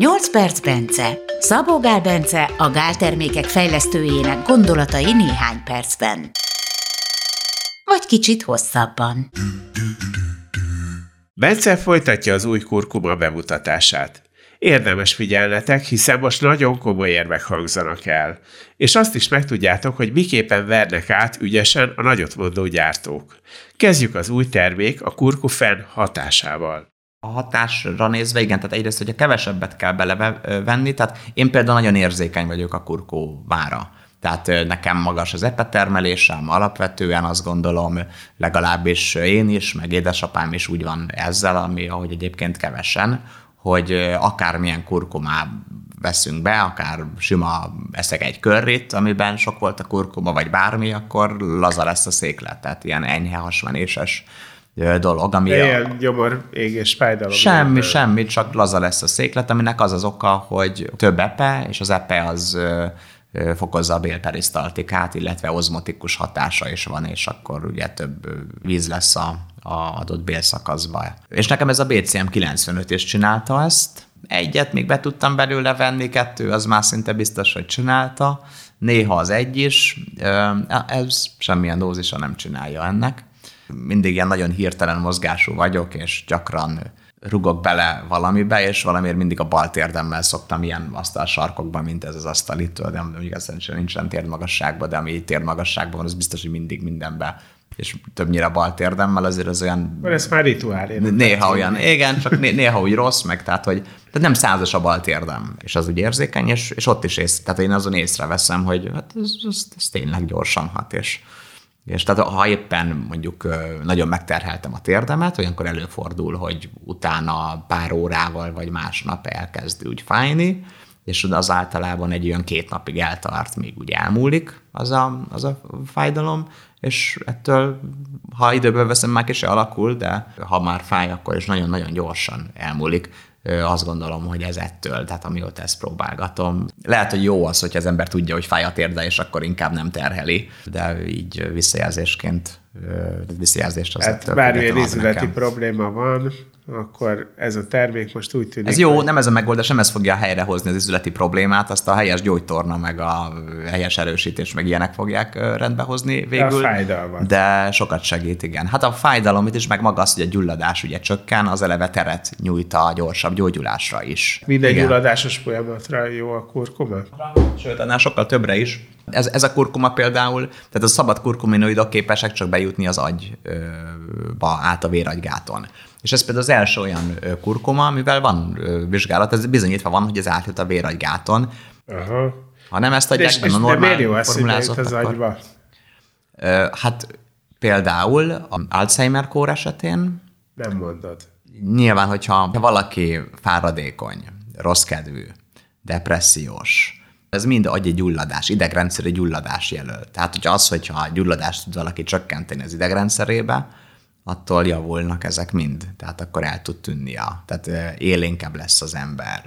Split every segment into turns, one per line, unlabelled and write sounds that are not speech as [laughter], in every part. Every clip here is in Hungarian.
8 perc Bence. Szabó Gál Bence a gáltermékek fejlesztőjének gondolatai néhány percben. Vagy kicsit hosszabban.
Bence folytatja az új kurkuma bemutatását. Érdemes figyelnetek, hiszen most nagyon komoly érvek hangzanak el. És azt is megtudjátok, hogy miképpen vernek át ügyesen a nagyot mondó gyártók. Kezdjük az új termék a kurkufen hatásával.
A hatásra nézve, igen, tehát egyrészt, hogyha kevesebbet kell belevenni, tehát én például nagyon érzékeny vagyok a kurkóvára. Tehát nekem magas az epetermelésem, alapvetően azt gondolom, legalábbis én is, meg édesapám is úgy van ezzel, ami ahogy egyébként kevesen, hogy akármilyen kurkumá veszünk be, akár sima eszek egy körrit, amiben sok volt a kurkuma, vagy bármi, akkor laza lesz a széklet, tehát ilyen enyhe hasmenéses dolog, ami...
Ilyen a... gyomor, égés, fájdalom.
Semmi, nem. semmi, csak laza lesz a széklet, aminek az az oka, hogy több epe, és az epe az fokozza a bélperisztaltikát, illetve ozmotikus hatása is van, és akkor ugye több víz lesz a, a adott bélszakaszba. És nekem ez a BCM 95 is csinálta ezt, egyet még be tudtam belőle venni, kettő az már szinte biztos, hogy csinálta, néha az egy is, ez semmilyen dózisa nem csinálja ennek. Mindig ilyen nagyon hirtelen mozgású vagyok, és gyakran rugok bele valamibe, és valamiért mindig a bal térdemmel szoktam ilyen asztal sarkokban, mint ez az asztal itt, de mondjuk ez nincsen térdmagasságban, de ami térdmagasságban van, az biztos, hogy mindig mindenbe és többnyire bal térdemmel, azért az olyan...
Mert ez már rituál.
Néha olyan, igen, csak néha úgy rossz, meg tehát, hogy tehát nem százas a bal térdem, és az úgy érzékeny, és, és ott is ész, tehát én azon észreveszem, hogy hát ez, ez, ez tényleg gyorsan hat, és, és tehát ha éppen mondjuk nagyon megterheltem a térdemet, olyankor előfordul, hogy utána pár órával vagy másnap elkezd úgy fájni, és az általában egy olyan két napig eltart, még úgy elmúlik az a, az a fájdalom, és ettől, ha időben veszem, már kicsi alakul, de ha már fáj, akkor is nagyon-nagyon gyorsan elmúlik azt gondolom, hogy ez ettől, tehát amióta ezt próbálgatom. Lehet, hogy jó az, hogy az ember tudja, hogy fáj a térde, és akkor inkább nem terheli, de így visszajelzésként, visszajelzést az
hát bármilyen izületi probléma van, akkor ez a termék most úgy tűnik.
Ez jó, hogy... nem ez a megoldás, nem ez fogja helyrehozni az üzleti problémát, azt a helyes gyógytorna, meg a helyes erősítés, meg ilyenek fogják rendbehozni végül.
De a fájdalmat.
De sokat segít, igen. Hát a fájdalom itt is, meg maga az, hogy a gyulladás ugye csökken, az eleve teret nyújt a gyorsabb gyógyulásra is.
Minden igen. gyulladásos folyamatra jó a kurkuma?
Sőt, annál sokkal többre is. Ez, ez a kurkuma például, tehát a szabad kurkuminoidok képesek csak bejutni az agyba át a véragygáton. És ez például az első olyan kurkuma, amivel van vizsgálat, ez bizonyítva van, hogy ez átjut a véragygáton. Aha. Ha nem ezt adják
és, a normál jó formulázott, az akkor... agyba?
Hát például a Alzheimer kór esetén...
Nem mondod.
Nyilván, hogyha valaki fáradékony, rossz kedvű, depressziós, ez mind agyi gyulladás, idegrendszeri gyulladás jelöl. Tehát, hogyha az, hogyha a gyulladást tud valaki csökkenteni az idegrendszerébe, attól javulnak ezek mind. Tehát akkor el tud tűnni a, tehát élénkebb lesz az ember,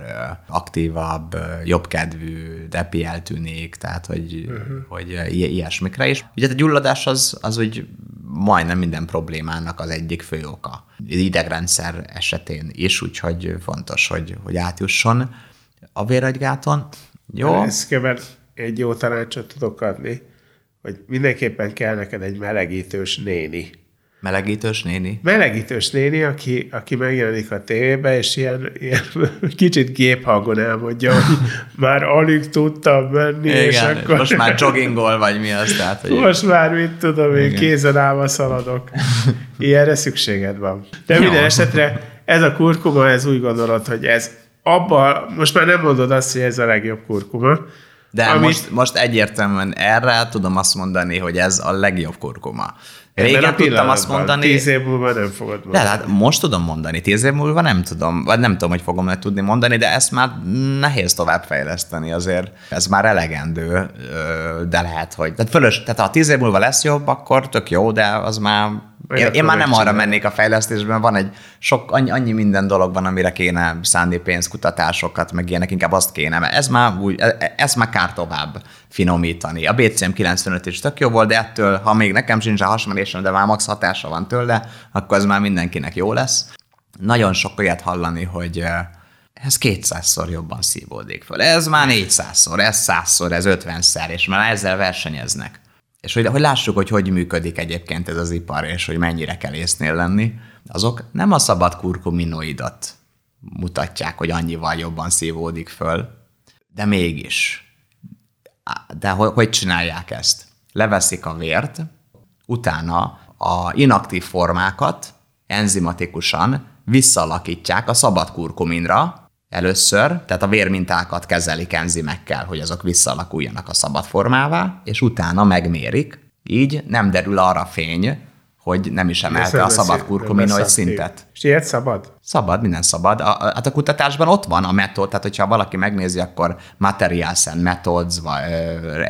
aktívabb, jobbkedvű, depi eltűnik, tehát hogy, uh-huh. hogy ilyesmikre is. Ugye a gyulladás az, az úgy majdnem minden problémának az egyik fő oka. Idegrendszer esetén is, úgyhogy fontos, hogy, hogy átjusson a véragygáton.
Jó? Ezt egy jó tanácsot tudok adni, hogy mindenképpen kell neked egy melegítős néni
Melegítős néni?
Melegítős néni, aki, aki megjelenik a tévébe, és ilyen, ilyen [laughs] kicsit géphangon elmondja, hogy [laughs] már alig tudtam menni,
Igen,
és akkor...
most már joggingol, vagy mi az, tehát,
hogy... Most már mit tudom, én kézen állva szaladok. Ilyenre szükséged van. De minden esetre ez a kurkuma, ez úgy gondolod, hogy ez abba, most már nem mondod azt, hogy ez a legjobb kurkuma,
de amit... most, most egyértelműen erre tudom azt mondani, hogy ez a legjobb kurkuma. Régen tudtam azt mondani.
Tíz év múlva nem fogod
mondani. De hát most tudom mondani, tíz év múlva nem tudom, vagy nem tudom, hogy fogom le tudni mondani, de ezt már nehéz továbbfejleszteni azért. Ez már elegendő, de lehet, hogy... Tehát, fölös, tehát ha tíz év múlva lesz jobb, akkor tök jó, de az már én, én már nem arra mennék a fejlesztésben, van egy sok, annyi, annyi minden dolog van, amire kéne szánni pénzkutatásokat, meg ilyenek, inkább azt kéne, mert ez már, úgy, e, e, ez már kár tovább finomítani. A BCM 95 is tök jó volt, de ettől, ha még nekem sincs a hasmerésem, de már max hatása van tőle, akkor ez már mindenkinek jó lesz. Nagyon sok olyat hallani, hogy ez 200-szor jobban szívódik föl. Ez már 400-szor, ez 100-szor, ez 50-szer, és már ezzel versenyeznek. És hogy, hogy lássuk, hogy hogy működik egyébként ez az ipar, és hogy mennyire kell észnél lenni, azok nem a szabad kurkuminoidot mutatják, hogy annyival jobban szívódik föl, de mégis. De hogy, hogy csinálják ezt? Leveszik a vért, utána a inaktív formákat enzimatikusan visszalakítják a szabad kurkuminra először, tehát a vérmintákat kezelik enzimekkel, hogy azok visszalakuljanak a szabad formává, és utána megmérik. Így nem derül arra fény, hogy nem is emelte a szabad kurkuminoid szintet.
És ilyet szabad?
Szabad, minden szabad. A, a, hát a kutatásban ott van a metód, tehát hogyha valaki megnézi, akkor materials and methods, vagy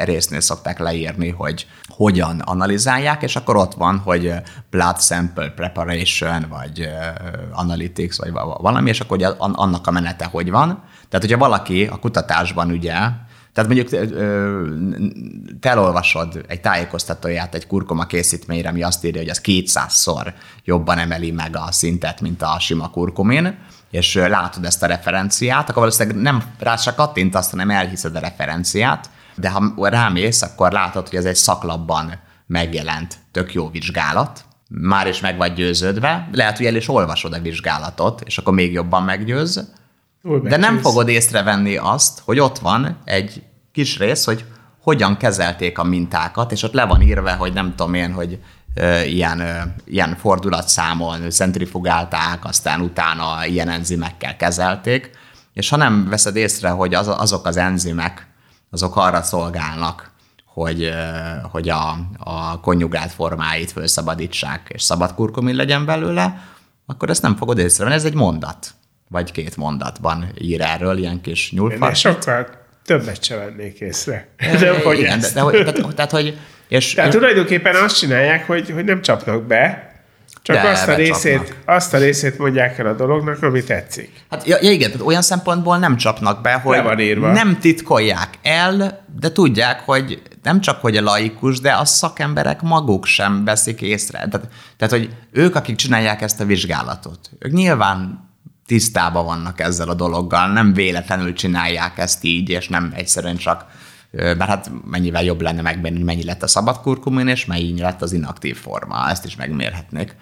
résznél szokták leírni, hogy hogyan analizálják, és akkor ott van, hogy blood sample preparation, vagy analytics, vagy valami, és akkor ugye annak a menete hogy van. Tehát, hogyha valaki a kutatásban ugye tehát mondjuk te elolvasod egy tájékoztatóját egy kurkuma készítményre, ami azt írja, hogy az 200-szor jobban emeli meg a szintet, mint a sima kurkumin, és látod ezt a referenciát, akkor valószínűleg nem rá se kattintasz, hanem elhiszed a referenciát, de ha rámész, akkor látod, hogy ez egy szaklapban megjelent tök jó vizsgálat, már is meg vagy győződve, lehet, hogy el is olvasod a vizsgálatot, és akkor még jobban meggyőz, de nem fogod észrevenni azt, hogy ott van egy kis rész, hogy hogyan kezelték a mintákat, és ott le van írva, hogy nem tudom én, hogy ilyen, ilyen fordulatszámon centrifugálták, aztán utána ilyen enzimekkel kezelték, és ha nem veszed észre, hogy az, azok az enzimek, azok arra szolgálnak, hogy, hogy a, a konjugált formáit felszabadítsák, és szabad kurkumin legyen belőle, akkor ezt nem fogod észrevenni, ez egy mondat vagy két mondatban ír erről, ilyen kis nyúlfart.
Sokkal többet se vennék észre.
De, hogy igen, de, de, hogy, tehát, hogy... És,
tehát tulajdonképpen azt csinálják, hogy, hogy nem csapnak be, csak de, azt, a részét, azt a részét mondják el a dolognak, ami tetszik.
Hát ja, ja igen, tehát olyan szempontból nem csapnak be, hogy
van írva.
nem titkolják el, de tudják, hogy nem csak hogy a laikus, de a szakemberek maguk sem veszik észre. Tehát, tehát, hogy ők, akik csinálják ezt a vizsgálatot, ők nyilván tisztában vannak ezzel a dologgal, nem véletlenül csinálják ezt így, és nem egyszerűen csak mert hát mennyivel jobb lenne megmérni, mennyi lett a szabad kurkumin, és mennyi lett az inaktív forma, ezt is megmérhetnék.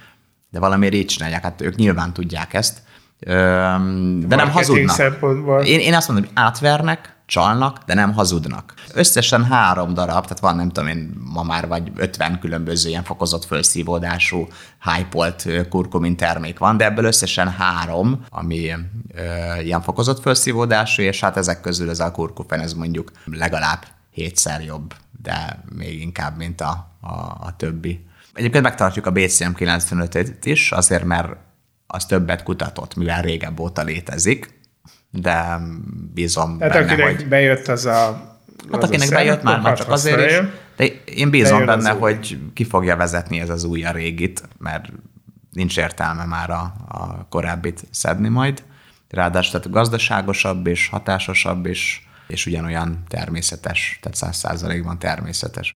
De valamiért így csinálják, hát ők nyilván tudják ezt, de nem hazudnak. Én, én azt mondom, hogy átvernek, csalnak, de nem hazudnak. Összesen három darab, tehát van nem tudom én ma már vagy 50 különböző ilyen fokozott felszívódású hypolt kurkumin termék van, de ebből összesen három, ami ö, ilyen fokozott felszívódású, és hát ezek közül ez a kurkufen, ez mondjuk legalább hétszer jobb, de még inkább, mint a, a, a többi. Egyébként megtartjuk a BCM 95-et is, azért mert az többet kutatott, mivel régebb óta létezik, de bízom
Tehát benne, akinek hogy... bejött az a
Hát akinek bejött már, már csak azért is, de én bízom benne, hogy ki fogja vezetni ez az új a régit, mert nincs értelme már a, a korábbit szedni majd. Ráadásul tehát gazdaságosabb és hatásosabb és, és ugyanolyan természetes, tehát száz százalékban természetes.